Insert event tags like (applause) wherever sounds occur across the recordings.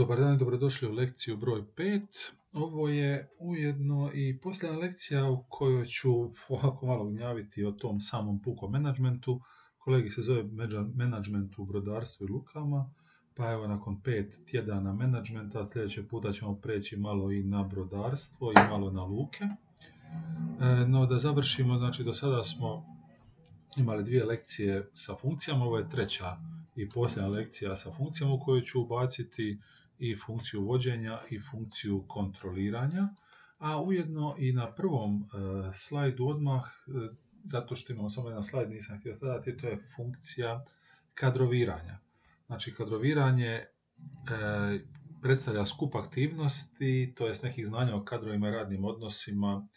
Dobar dan i dobrodošli u lekciju broj 5. Ovo je ujedno i posljedna lekcija u kojoj ću ovako malo gnjaviti o tom samom pukom menadžmentu. Kolegi se zove menadžment u brodarstvu i lukama, pa evo nakon pet tjedana menadžmenta sljedećeg puta ćemo preći malo i na brodarstvo i malo na luke. E, no da završimo, znači do sada smo imali dvije lekcije sa funkcijama, ovo je treća i posljedna lekcija sa funkcijama u kojoj ću ubaciti i funkciju vođenja i funkciju kontroliranja, a ujedno i na prvom e, slajdu odmah, e, zato što imamo samo jedan slajd, nisam htio dodati, to je funkcija kadroviranja. Znači, kadroviranje e, predstavlja skup aktivnosti, to je nekih znanja o kadrovima i radnim odnosima,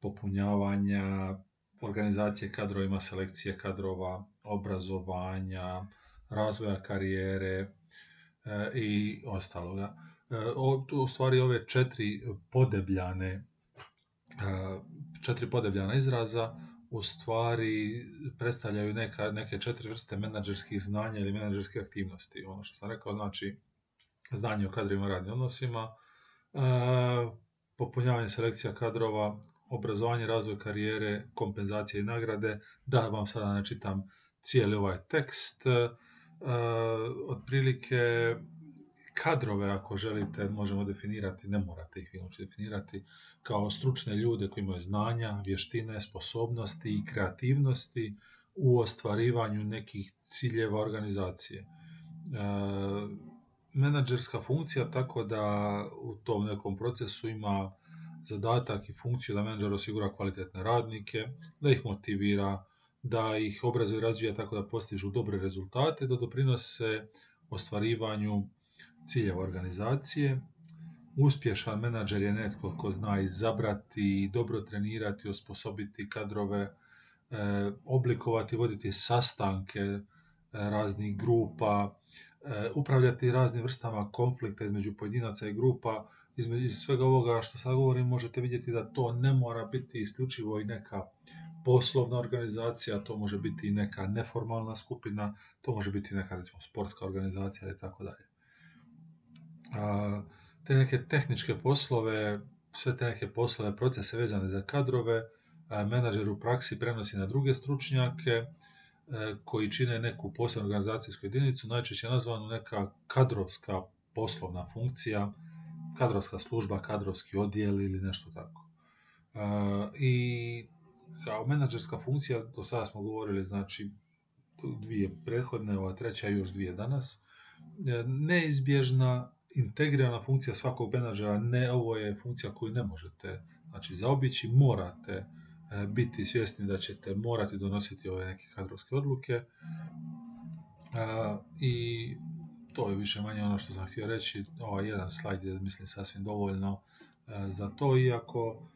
popunjavanja, organizacije kadrovima, selekcije kadrova, obrazovanja, razvoja karijere, i ostaloga. E, u stvari ove četiri podebljane e, četiri podebljana izraza u stvari predstavljaju neka, neke četiri vrste menadžerskih znanja ili menadžerskih aktivnosti. Ono što sam rekao, znači znanje o kadrovima radnim odnosima, popunjavanje selekcija kadrova, obrazovanje, razvoj karijere, kompenzacije i nagrade, da vam sada ne čitam cijeli ovaj tekst, otprilike kadrove, ako želite, možemo definirati, ne morate ih vi definirati, kao stručne ljude koji imaju znanja, vještine, sposobnosti i kreativnosti u ostvarivanju nekih ciljeva organizacije. E, menadžerska funkcija tako da u tom nekom procesu ima zadatak i funkciju da menadžer osigura kvalitetne radnike, da ih motivira, da ih obrazuje razvija tako da postižu dobre rezultate, da doprinose ostvarivanju ciljeva organizacije. Uspješan menadžer je netko ko zna izabrati, dobro trenirati, osposobiti kadrove, e, oblikovati, voditi sastanke e, raznih grupa, e, upravljati raznim vrstama konflikta između pojedinaca i grupa. Između svega ovoga što sad govorim možete vidjeti da to ne mora biti isključivo i neka poslovna organizacija, to može biti i neka neformalna skupina, to može biti neka recimo sportska organizacija i tako dalje. Te neke tehničke poslove, sve te neke poslove, procese vezane za kadrove, menadžer u praksi prenosi na druge stručnjake e, koji čine neku posebnu organizacijsku jedinicu, najčešće nazvanu neka kadrovska poslovna funkcija, kadrovska služba, kadrovski odjel ili nešto tako. I kao menadžerska funkcija, do sada smo govorili, znači, dvije prethodne, ova treća i još dvije danas, e, neizbježna, integrirana funkcija svakog menadžera, ne ovo je funkcija koju ne možete znači, zaobići, morate e, biti svjesni da ćete morati donositi ove neke kadrovske odluke e, i to je više manje ono što sam htio reći. Ovaj jedan slajd je, mislim, sasvim dovoljno za to, iako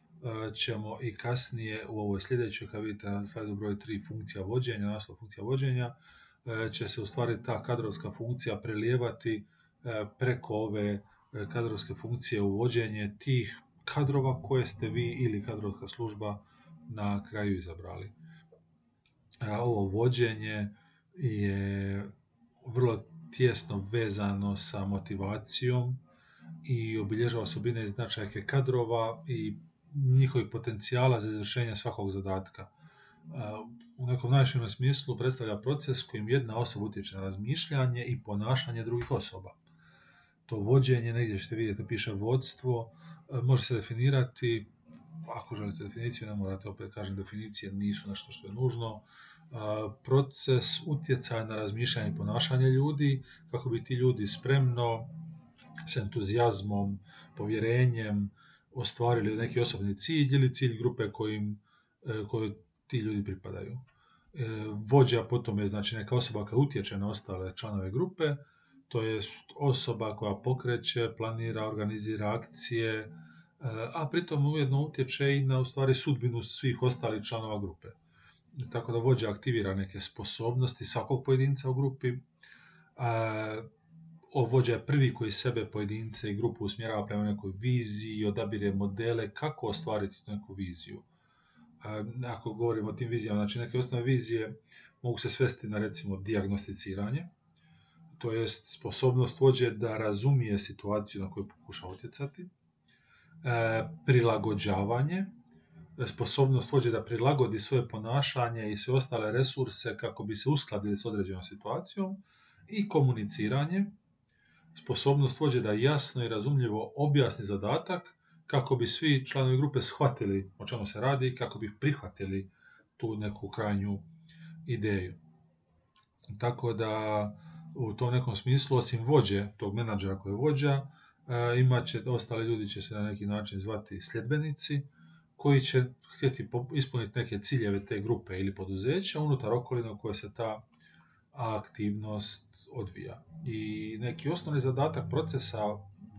ćemo i kasnije u ovoj sljedećoj, kad vidite na slajdu broj 3 funkcija vođenja, naslov funkcija vođenja, e, će se u stvari ta kadrovska funkcija prelijevati e, preko ove kadrovske funkcije u vođenje tih kadrova koje ste vi ili kadrovska služba na kraju izabrali. Ovo vođenje je vrlo tjesno vezano sa motivacijom i obilježava osobine i značajke kadrova i njihovih potencijala za izvršenje svakog zadatka. U nekom najširem smislu predstavlja proces kojim jedna osoba utječe na razmišljanje i ponašanje drugih osoba. To vođenje, negdje ćete vidjeti, piše vodstvo, može se definirati, ako želite definiciju, ne morate opet kažem definicije, nisu nešto što je nužno, proces utjecaja na razmišljanje i ponašanje ljudi, kako bi ti ljudi spremno, s entuzijazmom, povjerenjem, ostvarili neki osobni cilj ili cilj grupe kojim, e, kojoj ti ljudi pripadaju. E, vođa potom je znači neka osoba koja utječe na ostale članove grupe, to je osoba koja pokreće, planira, organizira akcije, e, a pritom ujedno utječe i na u sudbinu svih ostalih članova grupe. Tako da vođa aktivira neke sposobnosti svakog pojedinca u grupi, vođa je prvi koji sebe pojedince i grupu usmjerava prema nekoj viziji, odabire modele kako ostvariti neku viziju. Ako govorimo o tim vizijama, znači neke osnovne vizije mogu se svesti na recimo dijagnosticiranje. to jest sposobnost vođe da razumije situaciju na koju pokuša utjecati, e, prilagođavanje, sposobnost vođe da prilagodi svoje ponašanje i sve ostale resurse kako bi se uskladili s određenom situacijom i komuniciranje, sposobnost vođe da jasno i razumljivo objasni zadatak kako bi svi članovi grupe shvatili o čemu se radi i kako bi prihvatili tu neku krajnju ideju. Tako da u tom nekom smislu, osim vođe, tog menadžera koji je vođa, e, imat će, ostali ljudi će se na neki način zvati sljedbenici, koji će htjeti ispuniti neke ciljeve te grupe ili poduzeća unutar okolina kojoj se ta aktivnost odvija. I neki osnovni zadatak procesa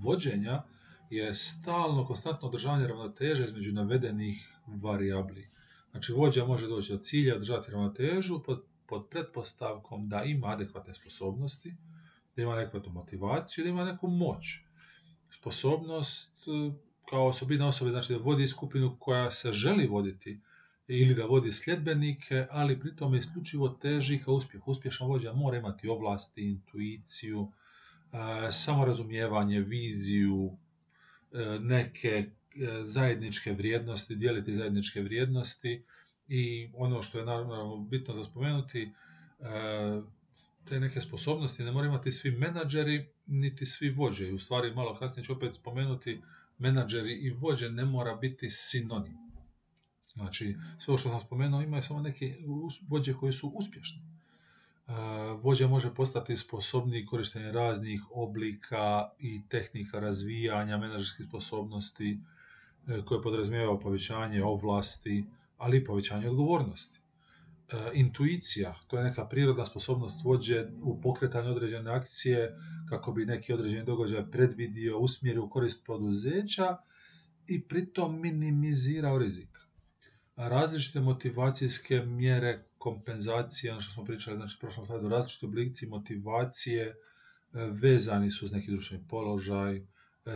vođenja je stalno, konstantno održavanje ravnoteže između navedenih varijabli. Znači, vođa može doći do cilja, održati ravnotežu pod, pod pretpostavkom da ima adekvatne sposobnosti, da ima adekvatnu motivaciju, da ima neku moć. Sposobnost e, kao osobina osobe, znači da vodi skupinu koja se želi voditi ili da vodi sljedbenike, ali pritom isključivo teži ka uspjehu. Uspješan vođa mora imati ovlasti, intuiciju, e, samorazumijevanje, viziju, e, neke zajedničke vrijednosti, dijeliti zajedničke vrijednosti i ono što je naravno bitno za spomenuti, te neke sposobnosti ne moraju imati svi menadžeri, niti svi vođe. U stvari malo kasnije ću opet spomenuti, menadžeri i vođe ne mora biti sinonim. Znači, sve što sam spomenuo ima samo neke vođe koji su uspješni. Vođa može postati sposobni korištenje raznih oblika i tehnika razvijanja menadžerskih sposobnosti e, koje podrazumijeva povećanje ovlasti, ali i povećanje odgovornosti. E, intuicija, to je neka prirodna sposobnost vođe u pokretanju određene akcije kako bi neki određeni događaj predvidio, usmjerio u korist poduzeća i pritom minimizirao rizik. Različite motivacijske mjere, kompenzacije, ono što smo pričali znači, u prošlom slajdu, različiti oblici motivacije e, vezani su uz neki društveni položaj, e,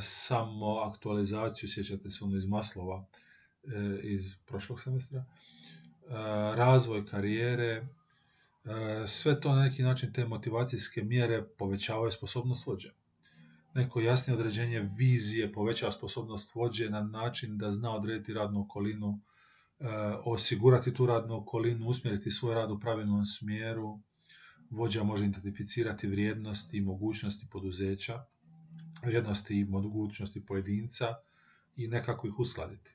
samo aktualizaciju, sjećate se ono iz Maslova, iz prošlog semestra, razvoj karijere, e, sve to na neki način te motivacijske mjere povećavaju sposobnost vođe. Neko jasnije određenje vizije povećava sposobnost vođe na način da zna odrediti radnu okolinu, e, osigurati tu radnu okolinu, usmjeriti svoj rad u pravilnom smjeru. Vođa može identificirati vrijednosti i mogućnosti poduzeća, vrijednosti i mogućnosti pojedinca i nekako ih uskladiti.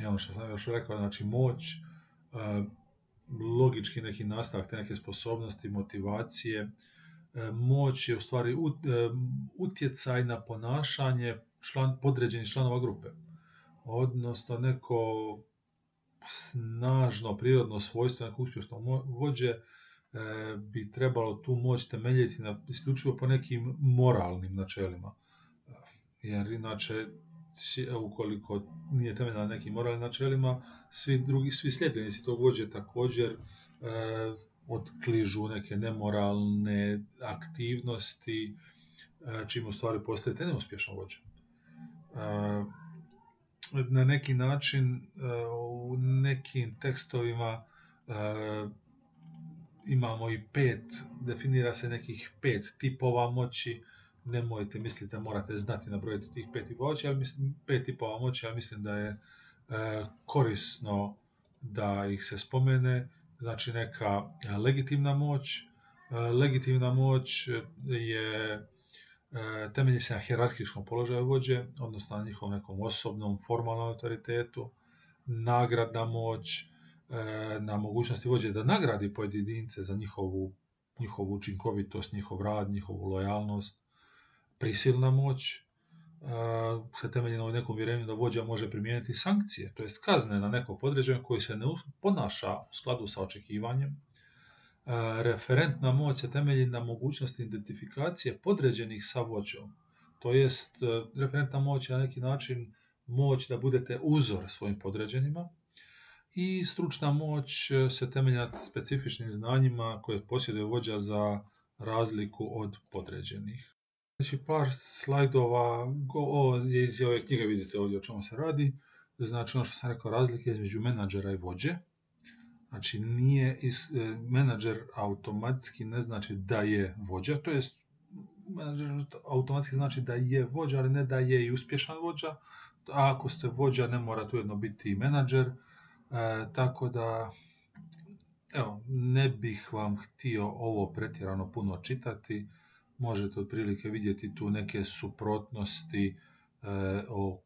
I ono što sam još rekao, znači moć, logički neki nastavak, te neke sposobnosti, motivacije, e, moć je u stvari e, utjecaj na ponašanje član, podređenih članova grupe. Odnosno neko snažno, prirodno svojstvo nekog uspješnog vođe e, bi trebalo tu moć temeljiti na, isključivo po nekim moralnim načelima. Jer inače ukoliko nije temeljena na nekim moralnim načelima, svi drugi, svi sljedbenici tog vođe također e, otkližu neke nemoralne aktivnosti, e, čim u stvari postajete neuspješan vođa. E, na neki način e, u nekim tekstovima e, imamo i pet, definira se nekih pet tipova moći, nemojte da morate znati nabrojiti tih pet tipova moći, ali mislim, pet tipova moći, ali mislim da je e, korisno da ih se spomene, znači neka legitimna moć. Legitimna moć je temelji se na hjerarhijskom položaju vođe, odnosno na njihovom nekom osobnom, formalnom autoritetu, nagradna moć, e, na mogućnosti vođe da nagradi pojedince za njihovu, njihovu učinkovitost, njihov rad, njihovu lojalnost, prisilna moć se temelji na nekom vjerenju da vođa može primijeniti sankcije, to jest kazne na nekog podređenja koji se ne ponaša u skladu sa očekivanjem. Referentna moć se temelji na mogućnosti identifikacije podređenih sa vođom. To jest, e, referentna moć je na neki način moć da budete uzor svojim podređenima i stručna moć e, se temelji na specifičnim znanjima koje posjeduje vođa za razliku od podređenih. Znači par slajdova go, iz ove knjige vidite ovdje o čemu se radi. Znači ono što sam rekao razlike između menadžera i vođe. Znači, nije is, e, menadžer automatski ne znači da je vođa, to jest menadžer automatski znači da je vođa, ali ne da je i uspješan vođa. A ako ste vođa, ne mora ujedno biti i menadžer. E, tako da, evo, ne bih vam htio ovo pretjerano puno čitati. Možete otprilike vidjeti tu neke suprotnosti e, o,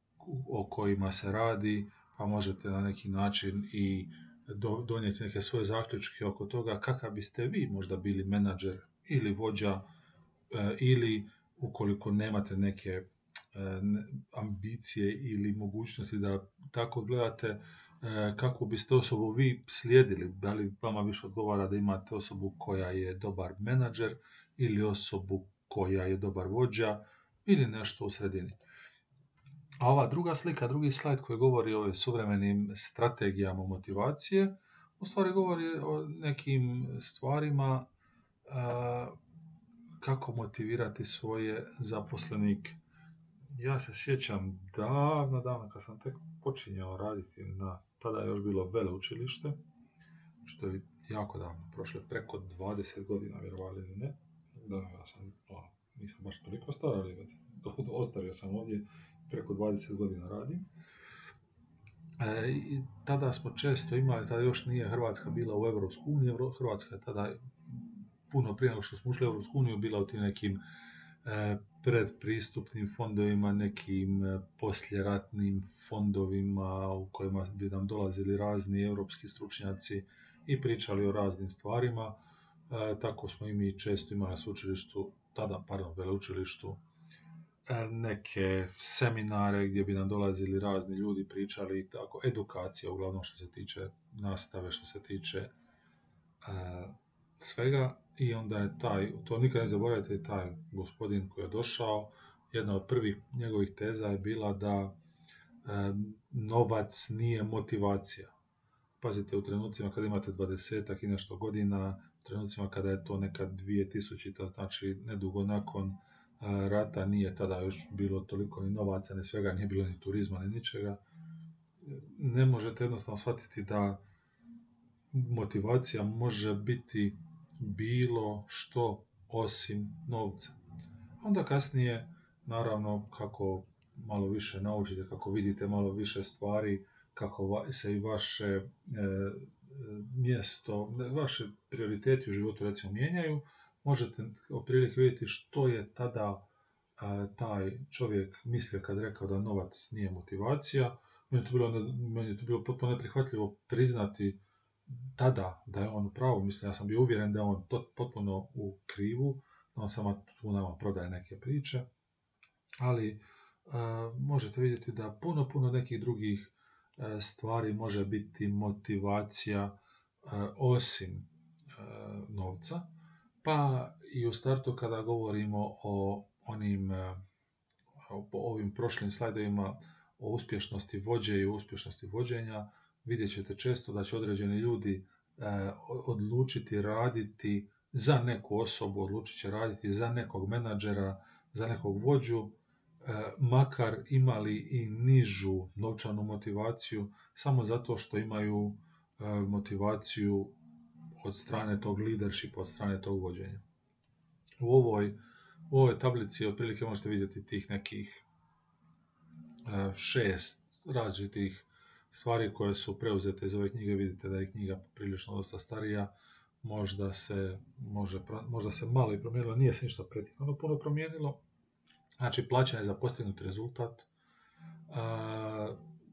o kojima se radi, pa možete na neki način i do, donijeti neke svoje zaključke oko toga kakav biste vi možda bili menadžer ili vođa e, ili ukoliko nemate neke e, ambicije ili mogućnosti da tako gledate e, kako biste osobu vi slijedili, da li vama više odgovara da imate osobu koja je dobar menadžer ili osobu koja je dobar vođa ili nešto u sredini. A ova druga slika, drugi slajd koji govori o suvremenim strategijama motivacije, u stvari govori o nekim stvarima a, kako motivirati svoje zaposlenike. Ja se sjećam davno, davno kad sam tek počinjao raditi na, tada je još bilo veleučilište, što je jako davno, prošlo preko 20 godina, vjerovali ili ne. Da, ja sam, nisam baš toliko star, ali (laughs) ostario sam ovdje preko 20 godina radim. E, i tada smo često imali, tada još nije Hrvatska bila u Europsku uniju, Hrvatska je tada puno prije nego što smo ušli u Europsku uniju bila u tim nekim e, predpristupnim fondovima, nekim e, posljeratnim fondovima u kojima bi nam dolazili razni europski stručnjaci i pričali o raznim stvarima. E, tako smo i mi često imali na sveučilištu, tada, pardon, veleučilištu, neke seminare gdje bi nam dolazili razni ljudi, pričali tako, edukacija uglavnom što se tiče nastave, što se tiče uh, svega i onda je taj, to nikad ne zaboravite, taj gospodin koji je došao, jedna od prvih njegovih teza je bila da um, novac nije motivacija. Pazite, u trenucima kada imate 20 i nešto godina, u trenucima kada je to nekad 2000, znači nedugo nakon rata nije tada još bilo toliko ni novaca, ni svega, nije bilo ni turizma, ni ničega. Ne možete jednostavno shvatiti da motivacija može biti bilo što osim novca. Onda kasnije, naravno, kako malo više naučite, kako vidite malo više stvari, kako se i vaše e, mjesto, vaše prioriteti u životu recimo mijenjaju, možete otprilike vidjeti što je tada a, taj čovjek mislio kad rekao da novac nije motivacija. Meni je to bilo, meni to bilo potpuno neprihvatljivo priznati tada da je on u pravu. Mislim, ja sam bio uvjeren da je on to, potpuno u krivu, da on samo tu nama prodaje neke priče. Ali a, možete vidjeti da puno, puno nekih drugih a, stvari može biti motivacija osim novca. Pa i u startu kada govorimo o onim o ovim prošlim slajdovima o uspješnosti vođe i uspješnosti vođenja, vidjet ćete često da će određeni ljudi odlučiti raditi za neku osobu, odlučit će raditi za nekog menadžera, za nekog vođu, makar imali i nižu novčanu motivaciju, samo zato što imaju motivaciju od strane tog leadershipa, od strane tog vođenja. U ovoj, u ovoj tablici otprilike možete vidjeti tih nekih e, šest različitih stvari koje su preuzete iz ove knjige. Vidite da je knjiga prilično dosta starija, možda se, može, možda se malo i promijenilo, nije se ništa pretjerano puno promijenilo. Znači, plaćanje za postignuti rezultat, e,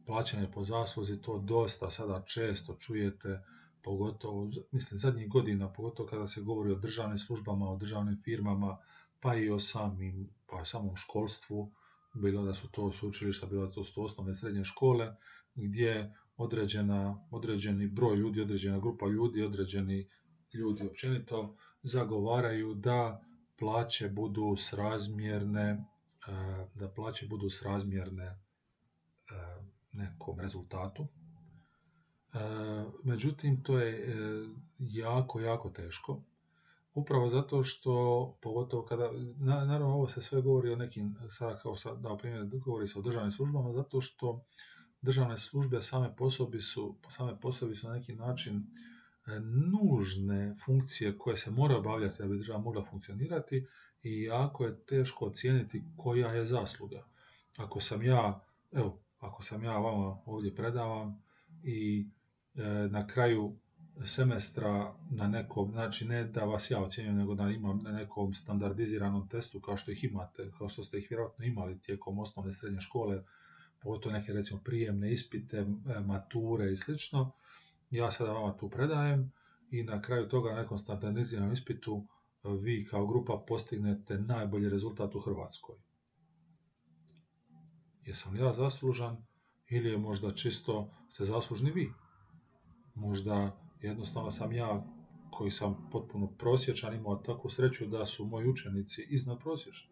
plaćanje po zasluzi, to dosta sada često čujete, pogotovo, mislim, zadnjih godina, pogotovo kada se govori o državnim službama, o državnim firmama, pa i o samim, pa o samom školstvu, bilo da su to sveučilišta, bilo da to su to osnovne srednje škole, gdje određena, određeni broj ljudi, određena grupa ljudi, određeni ljudi općenito zagovaraju da plaće budu srazmjerne, da plaće budu srazmjerne nekom rezultatu, međutim, to je e, jako, jako teško. Upravo zato što, pogotovo kada, naravno ovo se sve govori o nekim, sada kao sad, da primjer, govori se o državnim službama, zato što državne službe same po sebi su, same po sebi su na neki način nužne funkcije koje se mora obavljati da bi država mogla funkcionirati i jako je teško ocijeniti koja je zasluga. Ako sam ja, evo, ako sam ja vama ovdje predavam i e, na kraju semestra na nekom, znači ne da vas ja ocjenjujem, nego da imam na nekom standardiziranom testu kao što ih imate, kao što ste ih vjerojatno imali tijekom osnovne srednje škole, pogotovo neke recimo prijemne ispite, e, mature i slično. Ja sada vama tu predajem i na kraju toga na nekom standardiziranom ispitu e, vi kao grupa postignete najbolji rezultat u Hrvatskoj. Jesam li ja zaslužan ili je možda čisto ste zaslužni vi? Možda jednostavno sam ja koji sam potpuno prosječan imao takvu sreću da su moji učenici iznad prosječni.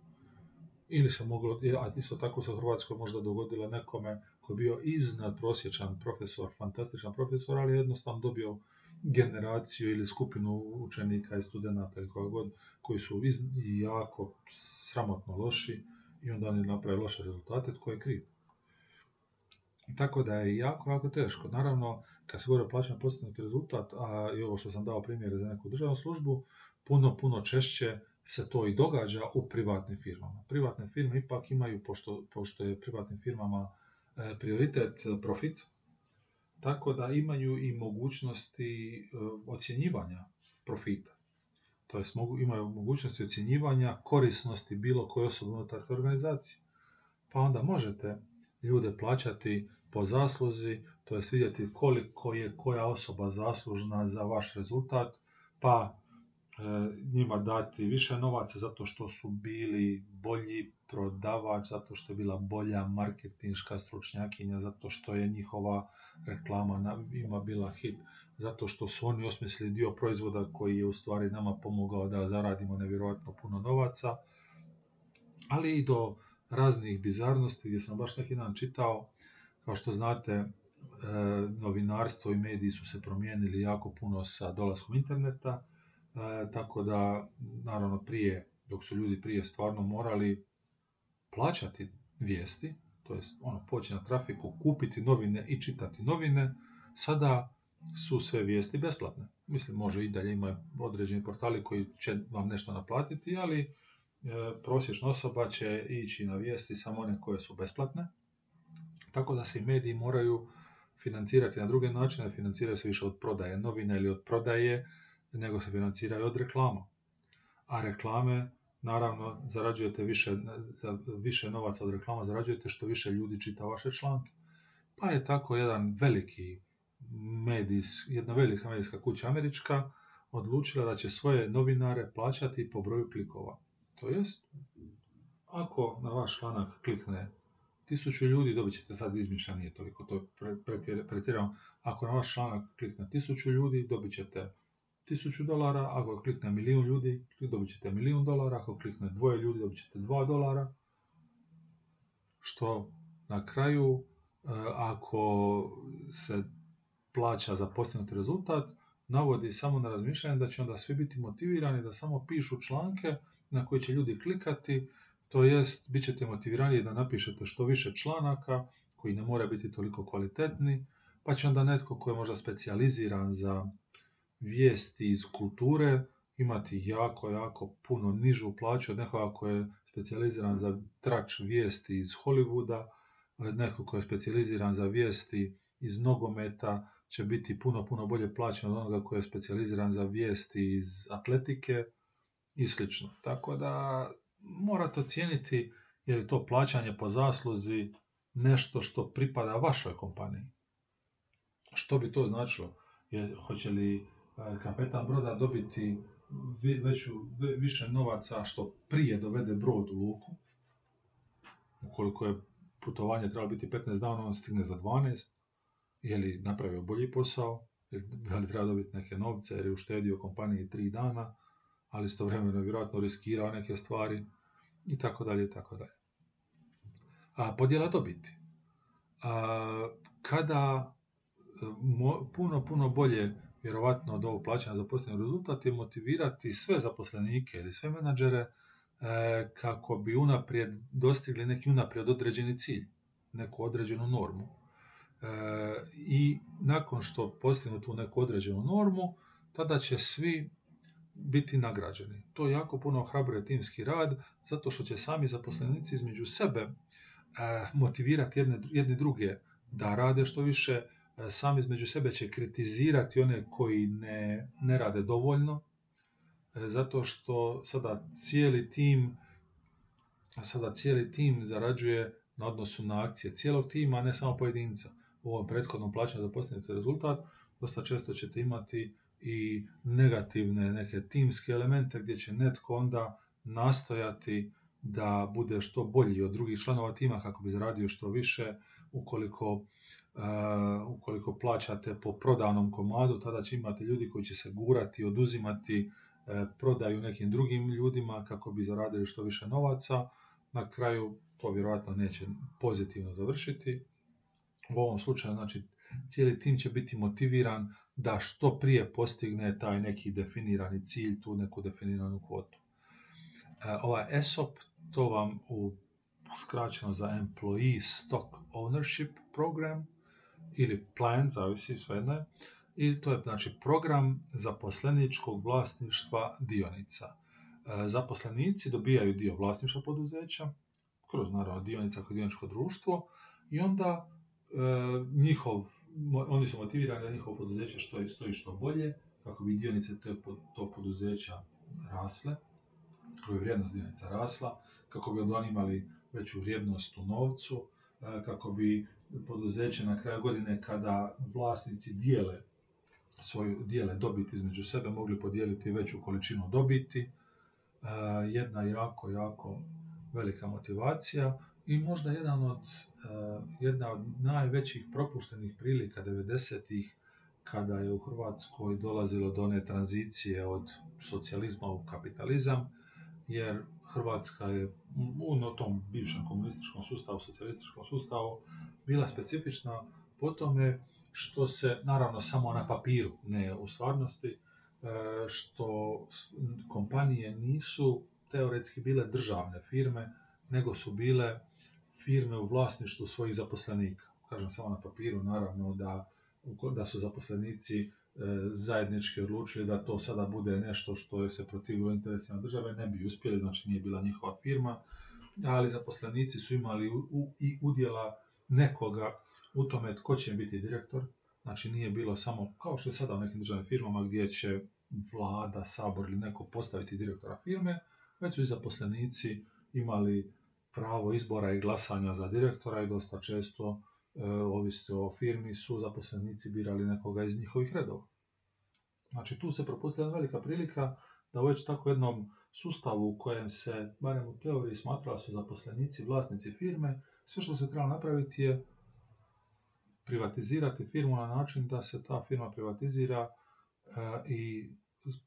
Ili se moglo, a isto tako se u Hrvatskoj možda dogodilo nekome koji je bio iznad prosječan profesor, fantastičan profesor, ali jednostavno dobio generaciju ili skupinu učenika i studenata ili koja god, koji su iz, jako sramotno loši i onda oni naprave loše rezultate, tko je kriv. Tako da je jako, jako teško. Naravno, kad se govori o plaćanju postignuti rezultat, a i ovo što sam dao primjere za neku državnu službu, puno, puno češće se to i događa u privatnim firmama. Privatne firme ipak imaju, pošto, pošto je privatnim firmama e, prioritet e, profit, tako da imaju i mogućnosti e, ocjenjivanja profita. To jest imaju mogućnosti ocjenjivanja korisnosti bilo koje osobe unutar organizacije. Pa onda možete ljude plaćati po zasluzi, to je vidjeti koliko je koja osoba zaslužna za vaš rezultat, pa e, njima dati više novaca zato što su bili bolji prodavač, zato što je bila bolja marketinška stručnjakinja, zato što je njihova reklama na, ima bila hit, zato što su oni osmislili dio proizvoda koji je u stvari nama pomogao da zaradimo nevjerojatno puno novaca, ali i do raznih bizarnosti gdje sam baš neki dan čitao kao što znate, e, novinarstvo i mediji su se promijenili jako puno sa dolaskom interneta, e, tako da, naravno, prije, dok su ljudi prije stvarno morali plaćati vijesti, to jest ono, poći na trafiku, kupiti novine i čitati novine, sada su sve vijesti besplatne. Mislim, može i dalje ima određeni portali koji će vam nešto naplatiti, ali e, prosječna osoba će ići na vijesti samo one koje su besplatne, tako da se i mediji moraju financirati na druge načine, financiraju se više od prodaje novina ili od prodaje, nego se financiraju od reklama. A reklame, naravno, zarađujete više, više novaca od reklama, zarađujete što više ljudi čita vaše članke. Pa je tako jedan veliki medijs, jedna velika medijska kuća američka odlučila da će svoje novinare plaćati po broju klikova. To jest, ako na vaš članak klikne tisuću ljudi, dobit ćete sad izmišlja, nije toliko, to pretjeramo. Ako na vaš članak klikne tisuću ljudi, dobit ćete tisuću dolara, ako klikne milijun ljudi, dobit ćete milijun dolara, ako klikne dvoje ljudi, dobit ćete dva dolara. Što na kraju, e, ako se plaća za postignuti rezultat, navodi samo na razmišljanje da će onda svi biti motivirani da samo pišu članke na koje će ljudi klikati, to jest, bit ćete motivirani da napišete što više članaka koji ne mora biti toliko kvalitetni, pa će onda netko koji je možda specijaliziran za vijesti iz kulture imati jako, jako puno nižu plaću od nekoga koji je specijaliziran za trač vijesti iz Hollywooda, neko koji je specijaliziran za vijesti iz nogometa će biti puno, puno bolje plaćen od onoga koji je specijaliziran za vijesti iz atletike i slično. Tako da morate ocijeniti je li to plaćanje po zasluzi nešto što pripada vašoj kompaniji. Što bi to značilo? Je, hoće li e, kapetan broda dobiti veću, više novaca što prije dovede brod u luku? Ukoliko je putovanje trebalo biti 15 dana, on stigne za 12. Je li napravio bolji posao? Da li treba dobiti neke novce jer je uštedio kompaniji 3 dana? Ali istovremeno je vjerojatno riskirao neke stvari i tako dalje i tako dalje. A podjela dobiti. A, kada mo, puno, puno bolje vjerovatno od ovog plaćanja za posljednji rezultat je motivirati sve zaposlenike ili sve menadžere e, kako bi unaprijed dostigli neki unaprijed određeni cilj, neku određenu normu. E, I nakon što postignu tu neku određenu normu, tada će svi biti nagrađeni. To jako puno hrabre timski rad, zato što će sami zaposlenici između sebe e, motivirati jedne, jedni druge da rade što više, e, sami između sebe će kritizirati one koji ne, ne rade dovoljno, e, zato što sada cijeli tim sada cijeli tim zarađuje na odnosu na akcije cijelog tima, a ne samo pojedinca. U ovom prethodnom plaćanju za rezultat, dosta često ćete imati i negativne neke timske elemente gdje će netko onda nastojati da bude što bolji od drugih članova tima kako bi zaradio što više. Ukoliko, uh, ukoliko plaćate po prodanom komadu tada će imati ljudi koji će se gurati, oduzimati uh, prodaju nekim drugim ljudima kako bi zaradili što više novaca. Na kraju to vjerojatno neće pozitivno završiti. U ovom slučaju znači cijeli tim će biti motiviran da što prije postigne taj neki definirani cilj, tu neku definiranu kvotu. E, ovaj ESOP, to vam u skraćeno za Employee Stock Ownership Program ili plan, zavisi svejedno je, i to je znači program zaposleničkog vlasništva dionica. E, zaposlenici dobijaju dio vlasništva poduzeća, kroz naravno dionica kao dioničko društvo, i onda e, njihov oni su motivirani da njihovo poduzeće što stoji što bolje, kako bi dionice tog poduzeća rasle, kako bi vrijednost dionica rasla, kako bi oni imali veću vrijednost u novcu, e, kako bi poduzeće na kraju godine kada vlasnici dijele svoju dijele dobit između sebe mogli podijeliti veću količinu dobiti. E, jedna jako, jako velika motivacija i možda jedan od jedna od najvećih propuštenih prilika 90-ih kada je u Hrvatskoj dolazilo do one tranzicije od socijalizma u kapitalizam, jer Hrvatska je u tom bivšem komunističkom sustavu, socijalističkom sustavu, bila specifična po tome što se, naravno samo na papiru, ne u stvarnosti, eh, što kompanije nisu teoretski bile državne firme, nego su bile firme u vlasništvu svojih zaposlenika. Kažem samo na papiru, naravno da, da su zaposlenici e, zajednički odlučili da to sada bude nešto što je se protivilo interesima države, ne bi uspjeli, znači nije bila njihova firma, ali zaposlenici su imali i udjela nekoga u tome tko će biti direktor, znači nije bilo samo, kao što je sada u nekim državnim firmama gdje će vlada, sabor ili neko postaviti direktora firme, već su i zaposlenici imali pravo izbora i glasanja za direktora i dosta često, e, ovisno o firmi, su zaposlenici birali nekoga iz njihovih redova. Znači tu se propustila velika prilika da u već tako jednom sustavu u kojem se, barem u teoriji, smatrala su zaposlenici, vlasnici firme, sve što se treba napraviti je privatizirati firmu na način da se ta firma privatizira e, i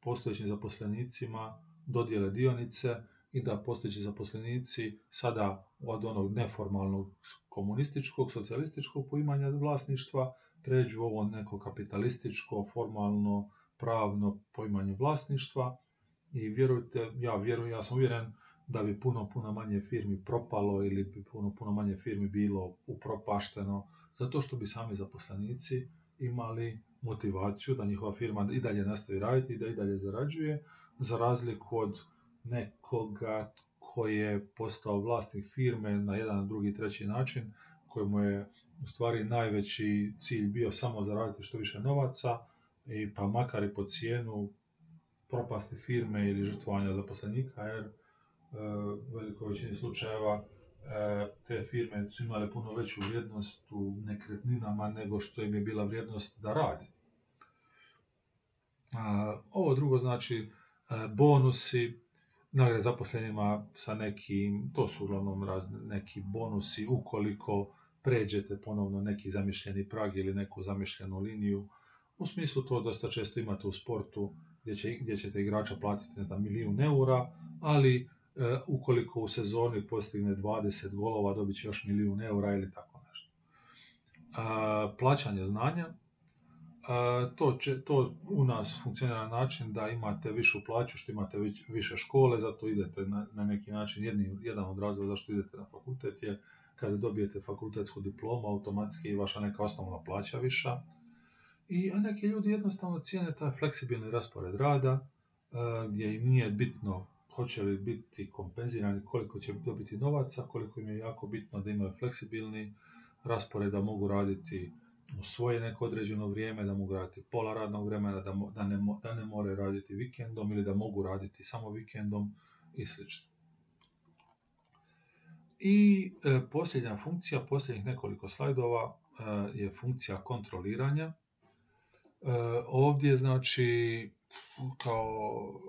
postojećim zaposlenicima dodijele dionice i da postojeći zaposlenici sada od onog neformalnog komunističkog, socijalističkog poimanja vlasništva pređu ovo neko kapitalističko, formalno, pravno poimanje vlasništva i vjerujte, ja vjerujem, ja sam uvjeren da bi puno, puno manje firmi propalo ili bi puno, puno manje firmi bilo upropašteno, zato što bi sami zaposlenici imali motivaciju da njihova firma i dalje nastavi raditi i da i dalje zarađuje, za razliku od nekoga koji je postao vlasnik firme na jedan, drugi, treći način, kojemu je u stvari najveći cilj bio samo zaraditi što više novaca, i pa makar i po cijenu propasti firme ili žrtvovanja zaposlenika, jer e, u velikoj većini slučajeva e, te firme su imale puno veću vrijednost u nekretninama nego što im je bila vrijednost da radi. A, ovo drugo znači e, bonusi, nagrade zaposlenima sa nekim, to su uglavnom razni, neki bonusi ukoliko pređete ponovno neki zamišljeni prag ili neku zamišljenu liniju. U smislu to dosta često imate u sportu gdje, će, gdje ćete igrača platiti ne znam, milijun eura, ali e, ukoliko u sezoni postigne 20 golova dobit će još milijun eura ili tako nešto. E, plaćanje znanja, to, će, to u nas funkcionira na način da imate višu plaću, što imate više škole, zato idete na, na neki način, jedni, jedan od razloga zašto idete na fakultet je kada dobijete fakultetsku diplomu, automatski vaša neka osnovna plaća viša. I, a neki ljudi jednostavno cijene taj fleksibilni raspored rada, gdje im nije bitno hoće li biti kompenzirani, koliko će dobiti novaca, koliko im je jako bitno da imaju fleksibilni raspored, da mogu raditi u svoje neko određeno vrijeme, da mogu raditi pola radnog vremena, da, da, ne, da ne more raditi vikendom ili da mogu raditi samo vikendom i sl. I e, posljednja funkcija, posljednjih nekoliko slajdova e, je funkcija kontroliranja. E, ovdje znači kao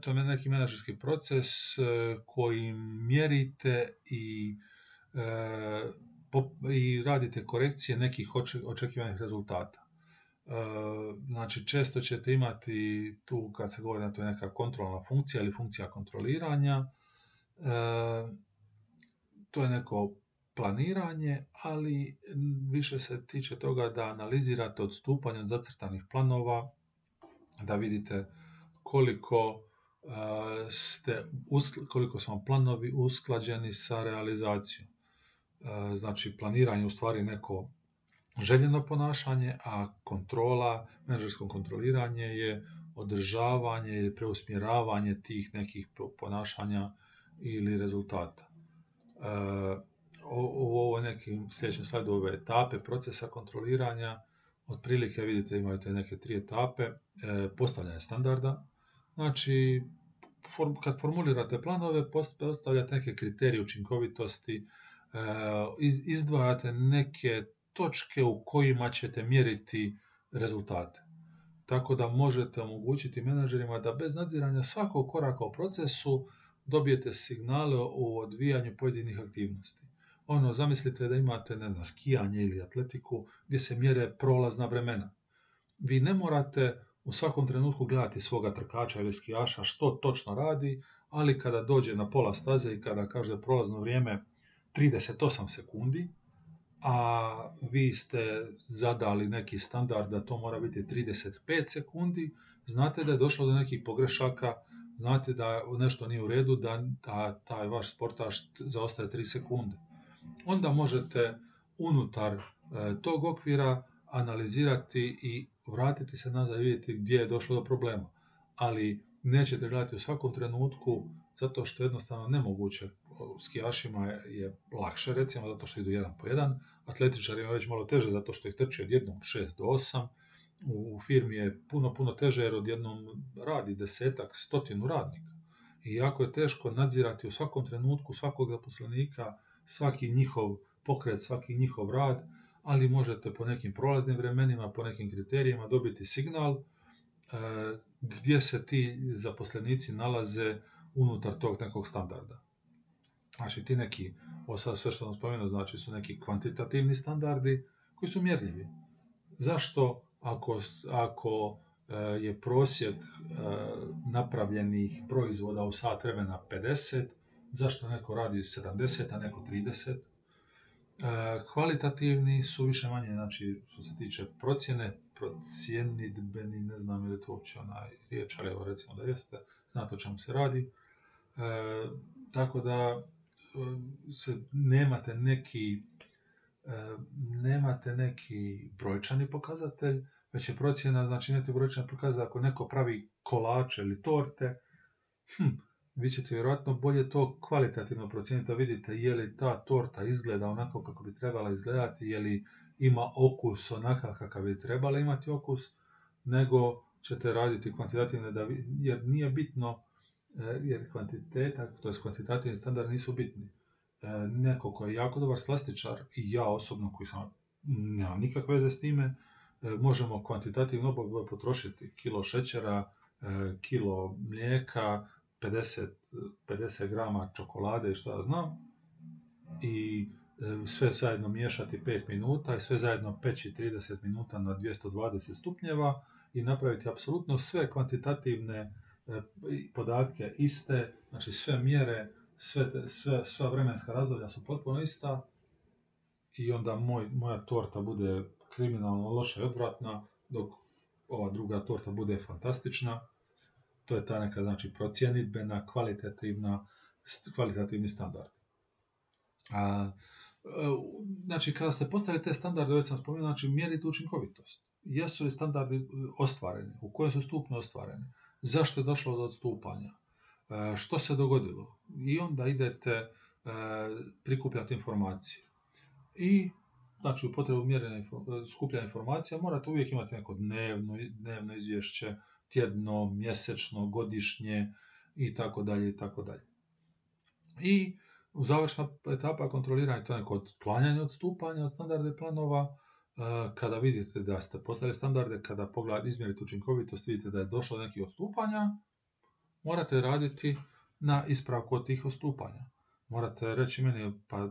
to je neki menadžerski proces e, koji mjerite i, e, i radite korekcije nekih očekivanih rezultata. E, znači, često ćete imati tu, kad se govori da to neka kontrolna funkcija ili funkcija kontroliranja, to je neko planiranje, ali više se tiče toga da analizirate odstupanje od zacrtanih planova da vidite koliko ste, koliko su vam planovi usklađeni sa realizacijom. Znači, planiranje u stvari neko željeno ponašanje, a kontrola, menadžersko kontroliranje je održavanje ili preusmjeravanje tih nekih ponašanja ili rezultata. U ovoj nekim sljedećim slajdu ove etape procesa kontroliranja otprilike vidite imaju te neke tri etape, e, postavljanje standarda, znači kad formulirate planove, postavljate neke kriterije učinkovitosti, e, izdvajate neke točke u kojima ćete mjeriti rezultate. Tako da možete omogućiti menadžerima da bez nadziranja svakog koraka u procesu dobijete signale u odvijanju pojedinih aktivnosti ono, zamislite da imate, ne znam, skijanje ili atletiku gdje se mjere prolazna vremena. Vi ne morate u svakom trenutku gledati svoga trkača ili skijaša što točno radi, ali kada dođe na pola staze i kada kaže prolazno vrijeme 38 sekundi, a vi ste zadali neki standard da to mora biti 35 sekundi, znate da je došlo do nekih pogrešaka, znate da nešto nije u redu, da, da taj vaš sportaš zaostaje 3 sekunde onda možete unutar e, tog okvira analizirati i vratiti se nazad i vidjeti gdje je došlo do problema. Ali nećete gledati u svakom trenutku zato što je jednostavno nemoguće. Skijašima je lakše recimo zato što idu jedan po jedan, atletičarima već malo teže zato što ih trči od jednom 6 do 8, u firmi je puno, puno teže jer odjednom radi desetak, stotinu radnika. I jako je teško nadzirati u svakom trenutku svakog zaposlenika svaki njihov pokret, svaki njihov rad, ali možete po nekim prolaznim vremenima, po nekim kriterijima dobiti signal e, gdje se ti zaposlenici nalaze unutar tog nekog standarda. Znači ti neki, ovo sad sve što sam spomenuo, znači su neki kvantitativni standardi koji su mjerljivi. Zašto ako, ako e, je prosjek e, napravljenih proizvoda u sat vremena 50, zašto neko radi 70, a neko 30. E, kvalitativni su više manje, znači, što se tiče procjene, procjenidbeni, ne znam je li to uopće onaj riječ, ali evo recimo da jeste, znate o čemu se radi. Tako da se, nemate neki nemate neki brojčani pokazatelj, već je procjena, znači imate brojčani pokazatelj ako neko pravi kolače ili torte, hm, vi ćete vjerojatno bolje to kvalitativno procijeniti da vidite je li ta torta izgleda onako kako bi trebala izgledati, je li ima okus onakav kakav bi trebala imati okus, nego ćete raditi kvantitativno, da jer nije bitno, e, jer kvantiteta, to je kvantitativni standard nisu bitni. E, neko ko je jako dobar slastičar i ja osobno koji sam nemam nikakve veze s time, e, možemo kvantitativno potrošiti. Kilo šećera, kilo mlijeka, 50, 50 grama čokolade i što ja znam. I e, sve zajedno miješati 5 minuta i sve zajedno peći 30 minuta na 220 stupnjeva i napraviti apsolutno sve kvantitativne e, podatke iste, znači sve mjere, sve, sve, sva vremenska razdoblja su potpuno ista i onda moj, moja torta bude kriminalno loša i odvratna, dok ova druga torta bude fantastična to je ta neka znači procjenitbena, kvalitativna, kvalitativni standard. A, znači kada ste postavili te standarde, već sam spomenuo, znači mjerite učinkovitost. Jesu li standardi e, ostvareni? U kojem su stupnju ostvareni? Zašto je došlo do odstupanja? E, što se dogodilo? I onda idete prikupljati informacije. I znači u potrebu mjerenja skupljanja informacija morate uvijek imati neko dnevno, dnevno izvješće, tjedno, mjesečno, godišnje i tako dalje i tako dalje. I završna etapa kontroliranja to neko otklanjanje odstupanja od standarde planova, e, kada vidite da ste postavili standarde, kada pogledate izmjerite učinkovitost, vidite da je došlo do nekih odstupanja, morate raditi na ispravku od tih odstupanja. Morate reći meni, pa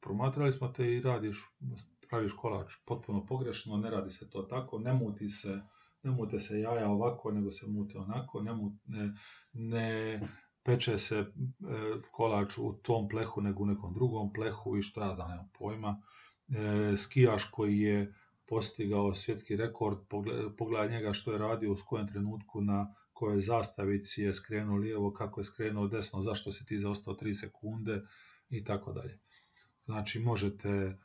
promatrali smo te i radiš, praviš kolač potpuno pogrešno, ne radi se to tako, ne muti se, ne mute se jaja ovako, nego se mute onako, ne, ne, ne peče se e, kolač u tom plehu nego u nekom drugom plehu i što ja znam, nemam pojma. E, skijaš koji je postigao svjetski rekord, pogledaj njega što je radio u kojem trenutku na kojoj zastavici je skrenuo lijevo, kako je skrenuo desno, zašto si ti zaostao 3 sekunde i tako dalje. Znači možete e,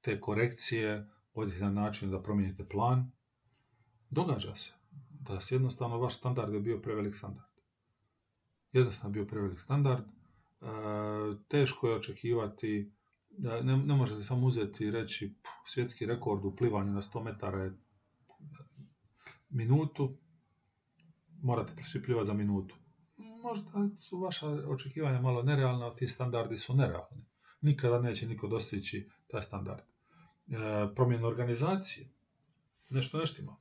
te korekcije odjeti na način da promijenite plan. Događa se da jednostavno vaš standard je bio prevelik standard jednostavno bio prevelik standard. E, teško je očekivati, ne, ne možete samo uzeti i reći svjetski rekord u plivanju na 100 metara je minutu, morate svi plivati za minutu. Možda su vaša očekivanja malo nerealna, a ti standardi su nerealni. Nikada neće niko dostići taj standard. E, promjena organizacije, nešto neštima.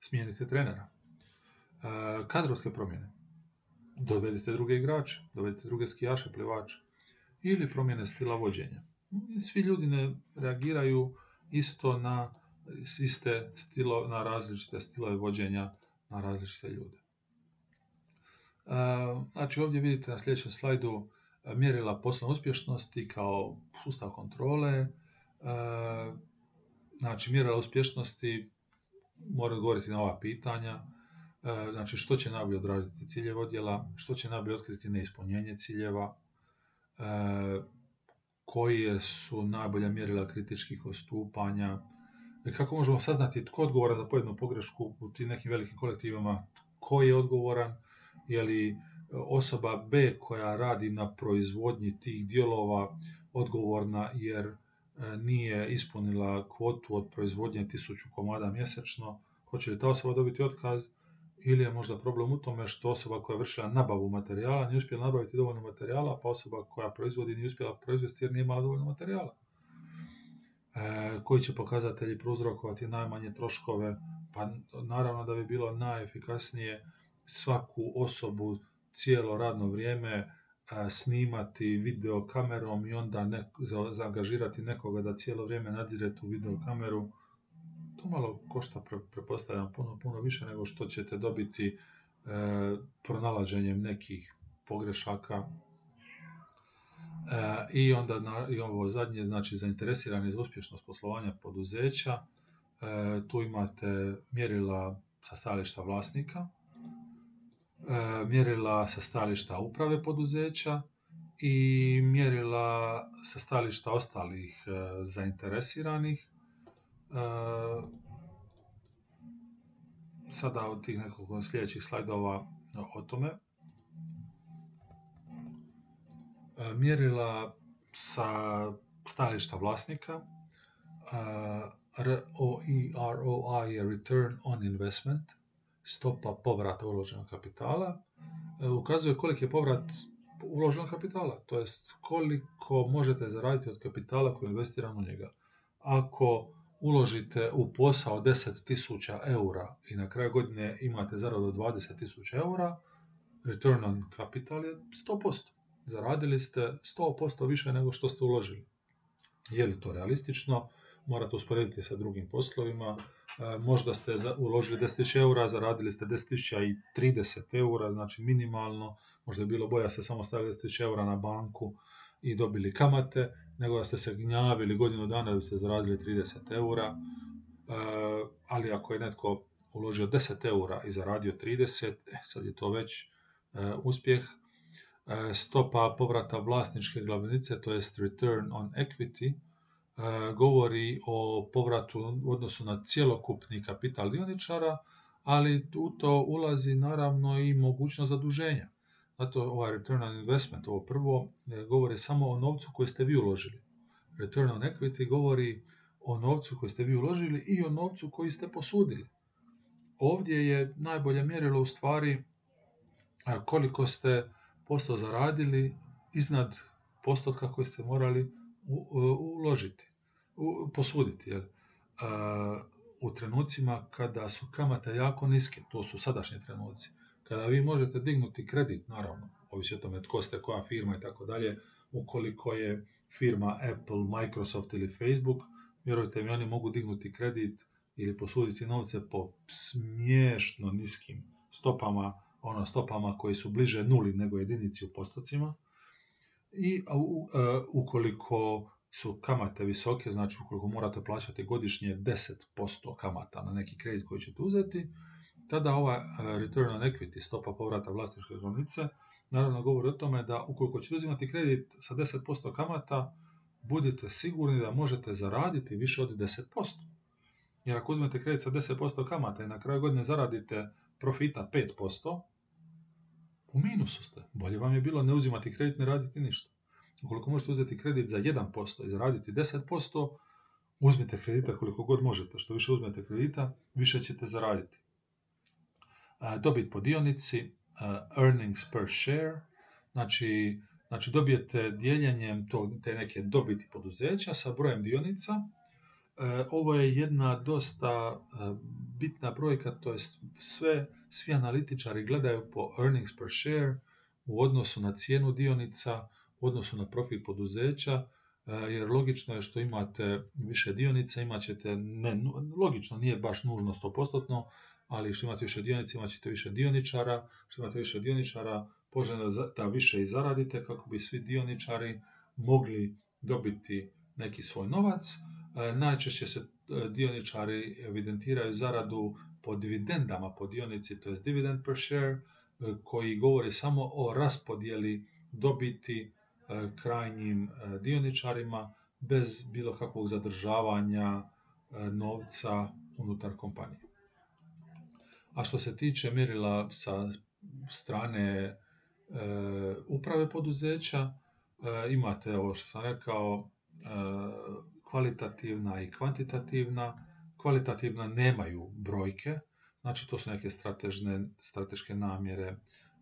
Smijenite trenera. E, kadrovske promjene dovedite druge igrače, dovedite druge skijaše, plivače ili promjene stila vođenja. Svi ljudi ne reagiraju isto na iste stilo, na različite stilove vođenja na različite ljude. Znači ovdje vidite na sljedećem slajdu mjerila poslovne uspješnosti kao sustav kontrole. Znači mjerila uspješnosti moraju odgovoriti na ova pitanja E, znači što će najbolje odraziti ciljeve odjela, što će najbolje otkriti neispunjenje ciljeva, e, koje su najbolja mjerila kritičkih ostupanja, e, kako možemo saznati tko odgovara za pojedinu pogrešku u tim nekim velikim kolektivima, ko je odgovoran, je li osoba B koja radi na proizvodnji tih dijelova odgovorna jer nije ispunila kvotu od proizvodnje tisuću komada mjesečno, hoće li ta osoba dobiti otkaz, ili je možda problem u tome što osoba koja je vršila nabavu materijala nije uspjela nabaviti dovoljno materijala, pa osoba koja proizvodi nije uspjela proizvesti jer nije imala dovoljno materijala. E, koji će pokazatelji prouzrokovati najmanje troškove? Pa naravno da bi bilo najefikasnije svaku osobu cijelo radno vrijeme e, snimati video kamerom i onda ne, za, zaangažirati nekoga da cijelo vrijeme nadzire tu video kameru to malo košta, prepostavljam, puno, puno više nego što ćete dobiti e, pronalaženjem nekih pogrešaka. E, I onda na, i ovo zadnje, znači zainteresirani za uspješnost poslovanja poduzeća. E, tu imate mjerila sa stajališta vlasnika, e, mjerila sa stajališta uprave poduzeća i mjerila sa stajališta ostalih e, zainteresiranih sada od tih nekoliko sljedećih slajdova o tome. Mjerila sa stajališta vlasnika. ROI, ROI je Return on Investment, stopa povrata uloženog kapitala. Ukazuje koliki je povrat uloženog kapitala, to jest koliko možete zaraditi od kapitala koji je investiran u njega. Ako uložite u posao 10.000 eura i na kraju godine imate zaradu 20.000 eura, return on capital je 100%. Zaradili ste 100% više nego što ste uložili. Je li to realistično? Morate usporediti sa drugim poslovima. E, možda ste uložili 10.000 eura, zaradili ste 10.030 eura, znači minimalno. Možda je bilo bolje da ste samo stavili 10.000 eura na banku i dobili kamate, nego da ste se gnjavili godinu dana da biste zaradili 30 eura, e, ali ako je netko uložio 10 eura i zaradio 30, e, sad je to već e, uspjeh. stopa povrata vlasničke glavnice, to jest return on equity, govori o povratu u odnosu na cjelokupni kapital dioničara, ali u to ulazi naravno i mogućnost zaduženja. Zato ovaj return on investment, ovo prvo, e, govori samo o novcu koji ste vi uložili. Return on equity govori o novcu koji ste vi uložili i o novcu koji ste posudili. Ovdje je najbolje mjerilo u stvari koliko ste posto zaradili iznad postotka koji ste morali uložiti, posuditi. U trenucima kada su kamate jako niske, to su sadašnji trenuci, kada vi možete dignuti kredit, naravno, ovisi o tome tko ste, koja firma i tako dalje, ukoliko je firma Apple, Microsoft ili Facebook, vjerujte mi, oni mogu dignuti kredit ili posuditi novce po smiješno niskim stopama, ono stopama koji su bliže nuli nego jedinici u postocima. I e, ukoliko su kamate visoke, znači ukoliko morate plaćati godišnje 10% kamata na neki kredit koji ćete uzeti, tada ova e, return on equity, stopa povrata vlasničke glavnice, naravno govori o tome da ukoliko ćete uzimati kredit sa 10% kamata, budite sigurni da možete zaraditi više od 10%. Jer ako uzmete kredit sa 10% kamata i na kraju godine zaradite profita 5%, u minusu ste. Bolje vam je bilo ne uzimati kredit, ne raditi ništa. Ukoliko možete uzeti kredit za 1% i zaraditi 10%, uzmite kredita koliko god možete. Što više uzmete kredita, više ćete zaraditi. Dobit po dionici, earnings per share, znači, znači dobijete dijeljenjem to, te neke dobiti poduzeća sa brojem dionica. E, ovo je jedna dosta e, bitna brojka, to jest sve, svi analitičari gledaju po earnings per share u odnosu na cijenu dionica, u odnosu na profit poduzeća, e, jer logično je što imate više dionica, imat ćete, ne, logično nije baš nužno 100%, ali što imate više dionica, imat ćete više dioničara, što imate više dioničara, poželjno da više i zaradite kako bi svi dioničari mogli dobiti neki svoj novac. E, najčešće se e, dioničari evidentiraju zaradu po dividendama po dionici, to je dividend per share, koji govori samo o raspodjeli dobiti E, krajnjim e, dioničarima bez bilo kakvog zadržavanja e, novca unutar kompanije. A što se tiče mjerila sa strane uprave poduzeća, imate ovo što sam rekao, kvalitativna i kvantitativna. Kvalitativna nemaju brojke, znači to su neke strateške namjere,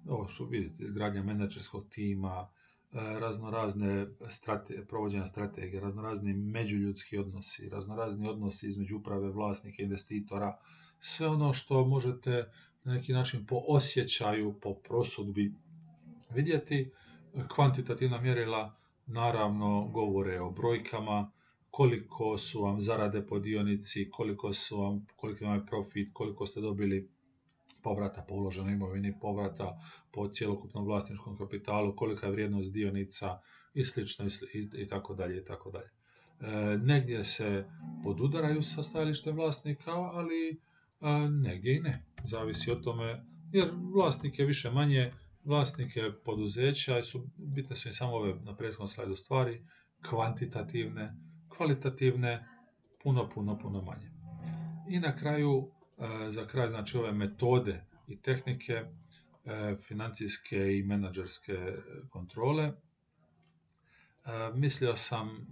ovo su vidite, izgradnja menadžerskog tima, E, raznorazne strate, provođenja strategije, raznorazni međuljudski odnosi, raznorazni odnosi između uprave, vlasnika, investitora, sve ono što možete na neki način po osjećaju, po prosudbi vidjeti. Kvantitativna mjerila naravno govore o brojkama, koliko su vam zarade po dionici, koliko su vam, koliko vam je profit, koliko ste dobili povrata po uloženoj imovini, povrata po cjelokupnom vlasničkom kapitalu, kolika je vrijednost dionica i slično i, tako dalje i tako dalje. E, negdje se podudaraju sa stajalištem vlasnika, ali a, negdje i ne. Zavisi o tome, jer vlasnik je više manje, vlasnike poduzeća su, bitne su im samo ove na prethodnom slajdu stvari, kvantitativne, kvalitativne, puno, puno, puno manje. I na kraju E, za kraj znači ove metode i tehnike e, financijske i menadžerske kontrole. E, mislio sam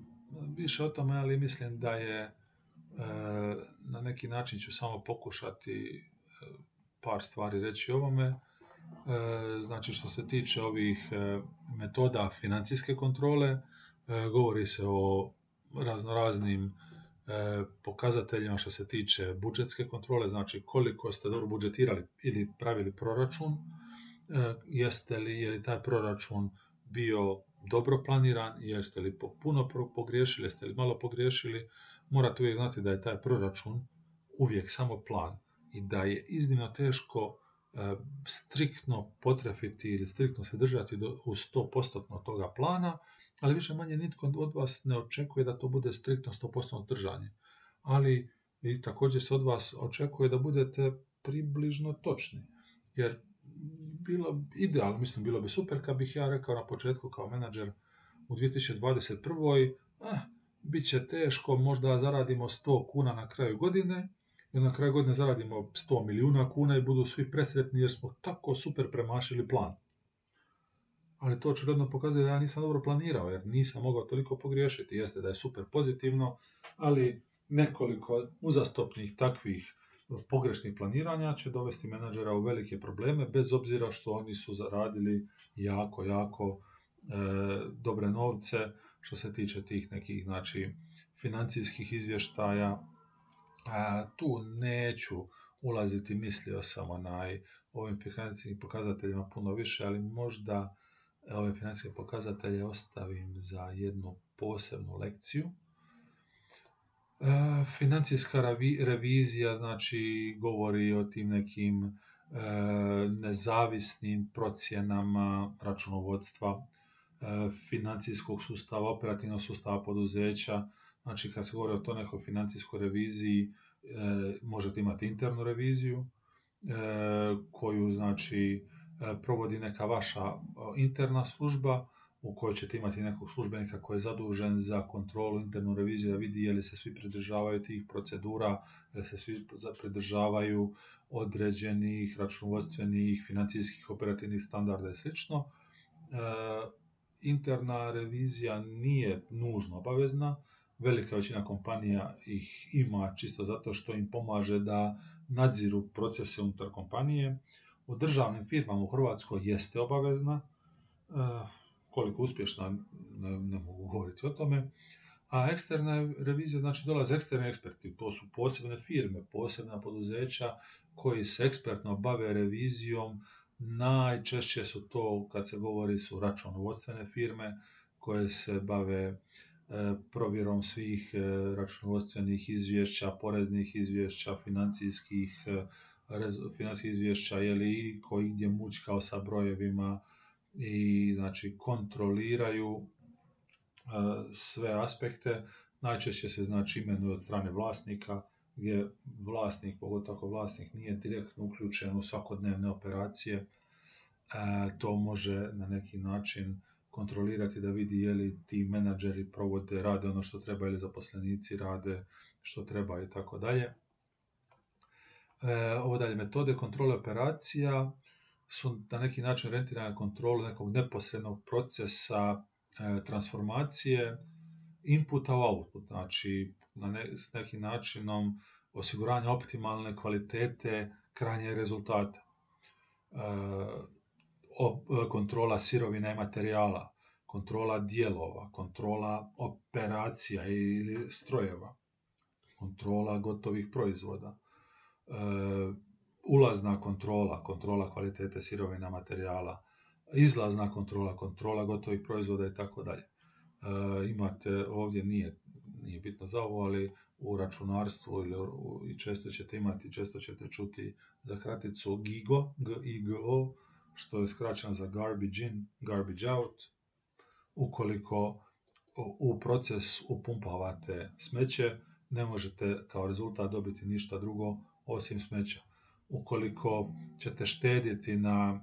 više o tome, ali mislim da je na neki način ću samo pokušati par stvari reći o ovome. Znači što se tiče ovih metoda financijske kontrole, govori se o raznoraznim E, pokazateljima što se tiče budžetske kontrole, znači koliko ste dobro budžetirali ili pravili proračun, e, jeste li, je li taj proračun bio dobro planiran, jeste li puno pogriješili, jeste li malo pogriješili, morate uvijek znati da je taj proračun uvijek samo plan i da je iznimno teško e, striktno potrefiti ili striktno se držati u 100% toga plana, ali više manje nitko od vas ne očekuje da to bude striktno 100% držanje. Ali i također se od vas očekuje da budete približno točni. Jer bilo idealno, mislim, bilo bi super kad bih ja rekao na početku kao menadžer u 2021. Ah, bit će teško, možda zaradimo 100 kuna na kraju godine, i na kraju godine zaradimo 100 milijuna kuna i budu svi presretni jer smo tako super premašili plan. Ali to očigledno pokazuje da ja nisam dobro planirao, jer nisam mogao toliko pogriješiti. Jeste da je super pozitivno, ali nekoliko uzastopnih takvih pogrešnih planiranja će dovesti menadžera u velike probleme, bez obzira što oni su zaradili jako, jako e, dobre novce što se tiče tih nekih znači, financijskih izvještaja. A, tu neću ulaziti, mislio sam onaj, ovim financijskim pokazateljima puno više, ali možda ove financijske pokazatelje ostavim za jednu posebnu lekciju. E, financijska revizija znači govori o tim nekim e, nezavisnim procjenama računovodstva, e, financijskog sustava, operativnog sustava poduzeća. Znači kad se govori o to nekoj financijskoj reviziji, možete imati internu reviziju koju znači provodi neka vaša interna služba, u kojoj ćete imati nekog službenika koji je zadužen za kontrolu, internu reviziju, da vidi je li se svi pridržavaju tih procedura, je li se svi pridržavaju određenih računovodstvenih, financijskih, operativnih standarda i sl. Interna revizija nije nužno obavezna, velika većina kompanija ih ima čisto zato što im pomaže da nadziru procese unutar kompanije. U državnim firmama u Hrvatskoj jeste obavezna, e, koliko uspješna, ne, ne mogu govoriti o tome. A eksterna revizija znači dolaze eksterni eksperti, to su posebne firme, posebna poduzeća koji se ekspertno bave revizijom. Najčešće su to, kad se govori, su računovodstvene firme koje se bave e, provjerom svih e, računovodstvenih izvješća, poreznih izvješća, financijskih, e, financijskih izvješća, je li koji gdje mučkao sa brojevima, i znači kontroliraju sve aspekte. Najčešće se znači imenuje od strane vlasnika, gdje vlasnik, pogotovo ako vlasnik nije direktno uključen u svakodnevne operacije, to može na neki način kontrolirati da vidi je li ti menadžeri provode, rade ono što treba ili zaposlenici rade što treba i tako dalje. E, ovo dalje metode kontrole operacija su na neki način orijentirane na kontrolu nekog neposrednog procesa e, transformacije inputa u output, znači na ne, s nekim načinom osiguranja optimalne kvalitete krajnje rezultata. E, o, kontrola sirovina i materijala, kontrola dijelova, kontrola operacija ili strojeva, kontrola gotovih proizvoda, e, ulazna kontrola, kontrola kvalitete sirovina materijala, izlazna kontrola, kontrola gotovih proizvoda i tako dalje. E, imate, ovdje nije, nije bitno za ovo, ali u računarstvu ili i često ćete imati, često ćete čuti za kraticu GIGO, G-I-G-O, što je skraćeno za garbage in, garbage out. Ukoliko u proces upumpavate smeće, ne možete kao rezultat dobiti ništa drugo osim smeća ukoliko ćete štediti na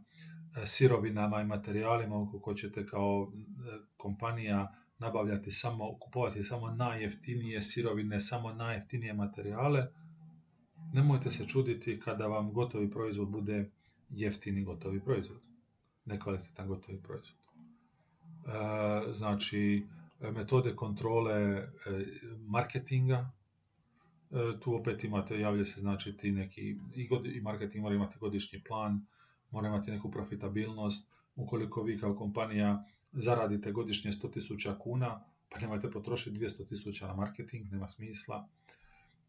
e, sirovinama i materijalima, ukoliko ćete kao e, kompanija nabavljati samo, kupovati samo najjeftinije sirovine, samo najjeftinije materijale, nemojte se čuditi kada vam gotovi proizvod bude jeftini gotovi proizvod, nekvalitetan gotovi proizvod. E, znači, metode kontrole marketinga, E, tu opet imate, javlja se znači ti neki, i, god, i marketing mora imati godišnji plan, mora imati neku profitabilnost, ukoliko vi kao kompanija zaradite godišnje 100.000 kuna, pa nemojte potrošiti 200.000 na marketing, nema smisla.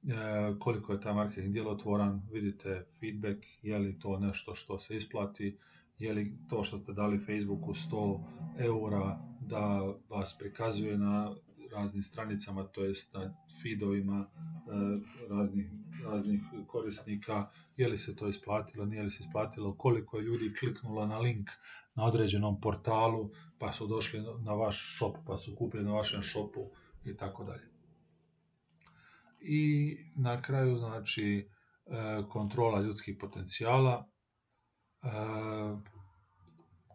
E, koliko je taj marketing djelotvoran, vidite feedback, je li to nešto što se isplati, je li to što ste dali Facebooku 100 eura da vas prikazuje na raznim stranicama, to jest na feedovima e, raznih, raznih korisnika, je li se to isplatilo, nije li se isplatilo, koliko je ljudi kliknulo na link na određenom portalu, pa su došli na vaš shop, pa su kupili na vašem shopu i tako dalje. I na kraju, znači, e, kontrola ljudskih potencijala,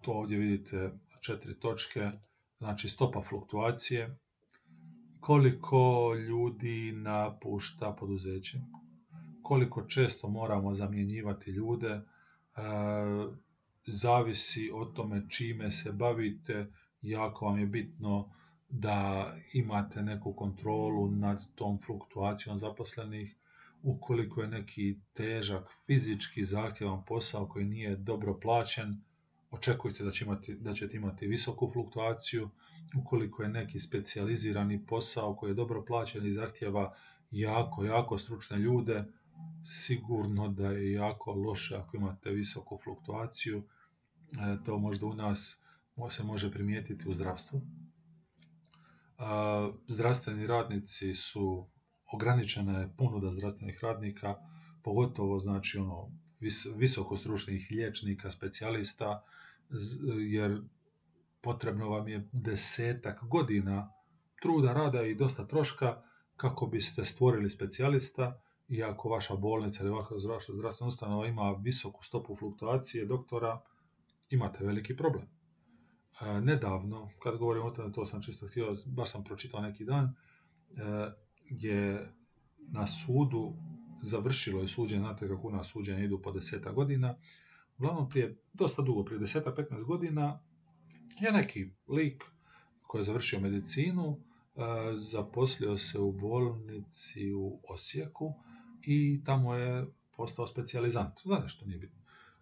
to ovdje vidite četiri točke, znači stopa fluktuacije, koliko ljudi napušta poduzeće, koliko često moramo zamjenjivati ljude, zavisi o tome čime se bavite, jako vam je bitno da imate neku kontrolu nad tom fluktuacijom zaposlenih, ukoliko je neki težak, fizički zahtjevan posao koji nije dobro plaćen, očekujte da, će imati, da ćete imati visoku fluktuaciju. Ukoliko je neki specijalizirani posao koji je dobro plaćen i zahtjeva jako, jako stručne ljude, sigurno da je jako loše ako imate visoku fluktuaciju. E, to možda u nas se može primijetiti u zdravstvu. Zdravstveni radnici su ograničena je ponuda zdravstvenih radnika, pogotovo znači ono visoko stručnih liječnika, specijalista, jer potrebno vam je desetak godina truda, rada i dosta troška kako biste stvorili specijalista i ako vaša bolnica ili vaša zdravstvena ustanova ima visoku stopu fluktuacije doktora, imate veliki problem. E, nedavno, kad govorim o tome, to sam čisto htio, baš sam pročitao neki dan, e, je na sudu završilo je suđenje, znate kako nas suđenje idu po deseta godina, uglavnom prije, dosta dugo, prije deseta, 15 godina, je neki lik koji je završio medicinu, e, zaposlio se u bolnici u Osijeku i tamo je postao specijalizant. Za nešto nije bitno.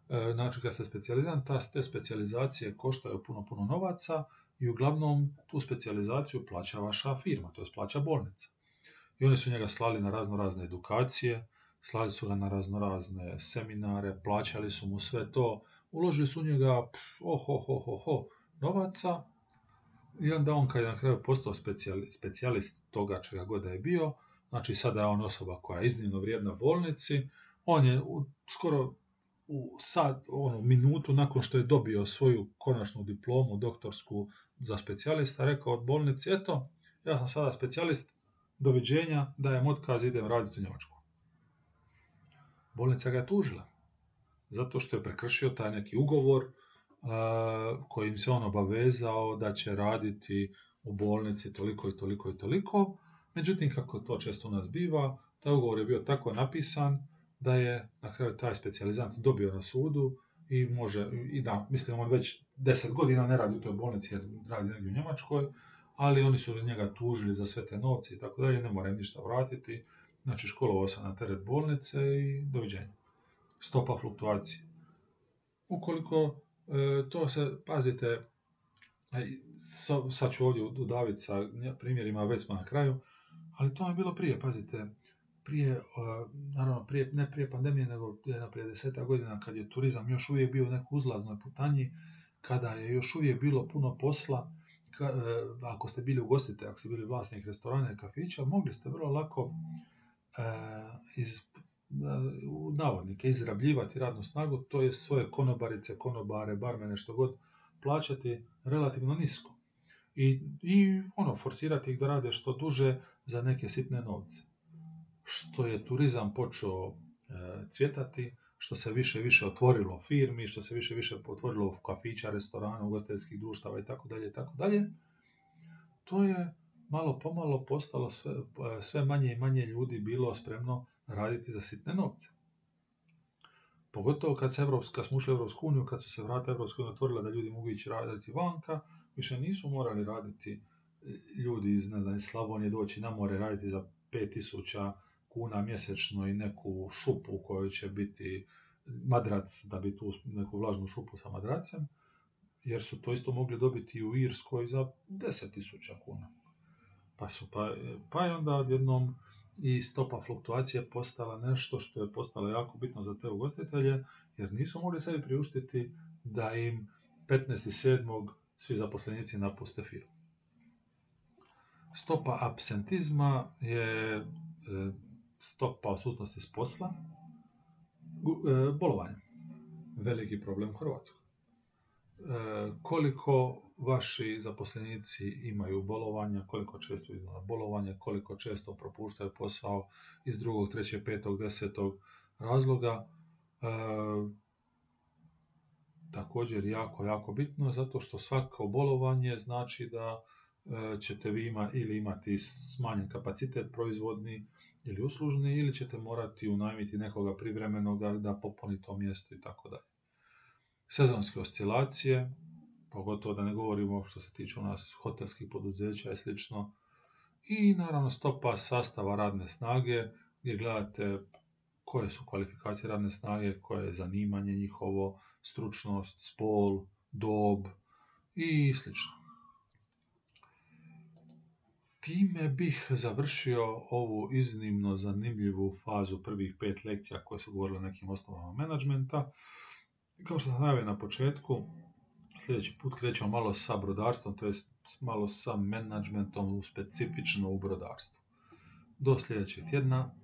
E, znači, kad ste specijalizant, te specijalizacije koštaju puno, puno novaca i uglavnom tu specijalizaciju plaća vaša firma, to je plaća bolnica. I oni su njega slali na razno razne edukacije, slali su ga na razno razne seminare, plaćali su mu sve to, uložili su njega oho, ho, ho, ho, novaca. I onda on kad je na kraju postao specijalist toga čega god je bio, znači sada je on osoba koja je iznimno vrijedna bolnici, on je skoro u sad, ono, minutu nakon što je dobio svoju konačnu diplomu doktorsku za specijalista, rekao od bolnici, eto, ja sam sada specijalist, doviđenja, dajem otkaz, idem raditi u Njemačku. Bolnica ga je tužila, zato što je prekršio taj neki ugovor uh, kojim se on obavezao da će raditi u bolnici toliko i toliko i toliko. Međutim, kako to često u nas biva, taj ugovor je bio tako napisan da je na kraju taj specijalizant dobio na sudu i može, i da, mislim, on već deset godina ne radi u toj bolnici jer radi negdje u Njemačkoj, ali oni su njega tužili za sve te novce i tako dalje, ne mora ništa vratiti, znači školovao se na teret bolnice i doviđenja. Stopa fluktuacije. Ukoliko e, to se, pazite, sad ću ovdje udaviti sa primjerima, već na kraju, ali to je bilo prije, pazite, prije, naravno, prije, ne prije pandemije, nego jedna prije deseta godina, kad je turizam još uvijek bio u nekoj uzlaznoj putanji, kada je još uvijek bilo puno posla, e, ako ste bili ugostite, ako ste bili vlasnik restorana i kafića, mogli ste vrlo lako e, iz u navodnike izrabljivati radnu snagu, to je svoje konobarice, konobare, barmene, što god plaćati relativno nisko. I, i ono, forsirati ih da rade što duže za neke sitne novce. Što je turizam počeo e, cvjetati, što se više više otvorilo firmi, što se više više otvorilo kafića, restorana, ugostiteljskih društava i tako dalje tako dalje, to je malo pomalo postalo sve, sve manje i manje ljudi bilo spremno raditi za sitne novce. Pogotovo kad, se Evropska, smo ušli Evropsku uniju, kad su se vrata Evropske unije otvorila da ljudi mogu ići raditi vanka, više nisu morali raditi e, ljudi iz, ne znam, Slavonije doći na more raditi za 5000 kuna mjesečno i neku šupu u kojoj će biti madrac da bi tu neku vlažnu šupu sa madracem, jer su to isto mogli dobiti u Irskoj za 10.000 kuna. Pa su pa, pa je onda odjednom i stopa fluktuacije postala nešto što je postalo jako bitno za te ugostitelje, jer nisu mogli sebi priuštiti da im 15.7. svi zaposlenici napuste firmu. Stopa absentizma je e, stopa odsutnosti s posla, e, bolovanje. Veliki problem u Hrvatskoj. E, koliko vaši zaposlenici imaju bolovanja, koliko često idu na bolovanje, koliko često propuštaju posao iz drugog, trećeg, petog, desetog razloga. također jako, jako bitno, zato što svako bolovanje znači da e, ćete vi ima, ili imati smanjen kapacitet proizvodni ili uslužni, ili ćete morati unajmiti nekoga privremenoga da popuni to mjesto i tako dalje. Sezonske oscilacije, pogotovo da ne govorimo što se tiče u nas hotelskih poduzeća i slično, i naravno stopa sastava radne snage, gdje gledate koje su kvalifikacije radne snage, koje je zanimanje njihovo, stručnost, spol, dob i sl. Time bih završio ovu iznimno zanimljivu fazu prvih pet lekcija koje su govorile o nekim osnovama menadžmenta. Kao što sam najavio na početku, sljedeći put krećemo malo sa brodarstvom, to jest malo sa menadžmentom specifično u brodarstvu. Do sljedećeg tjedna,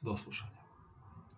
do slušanja.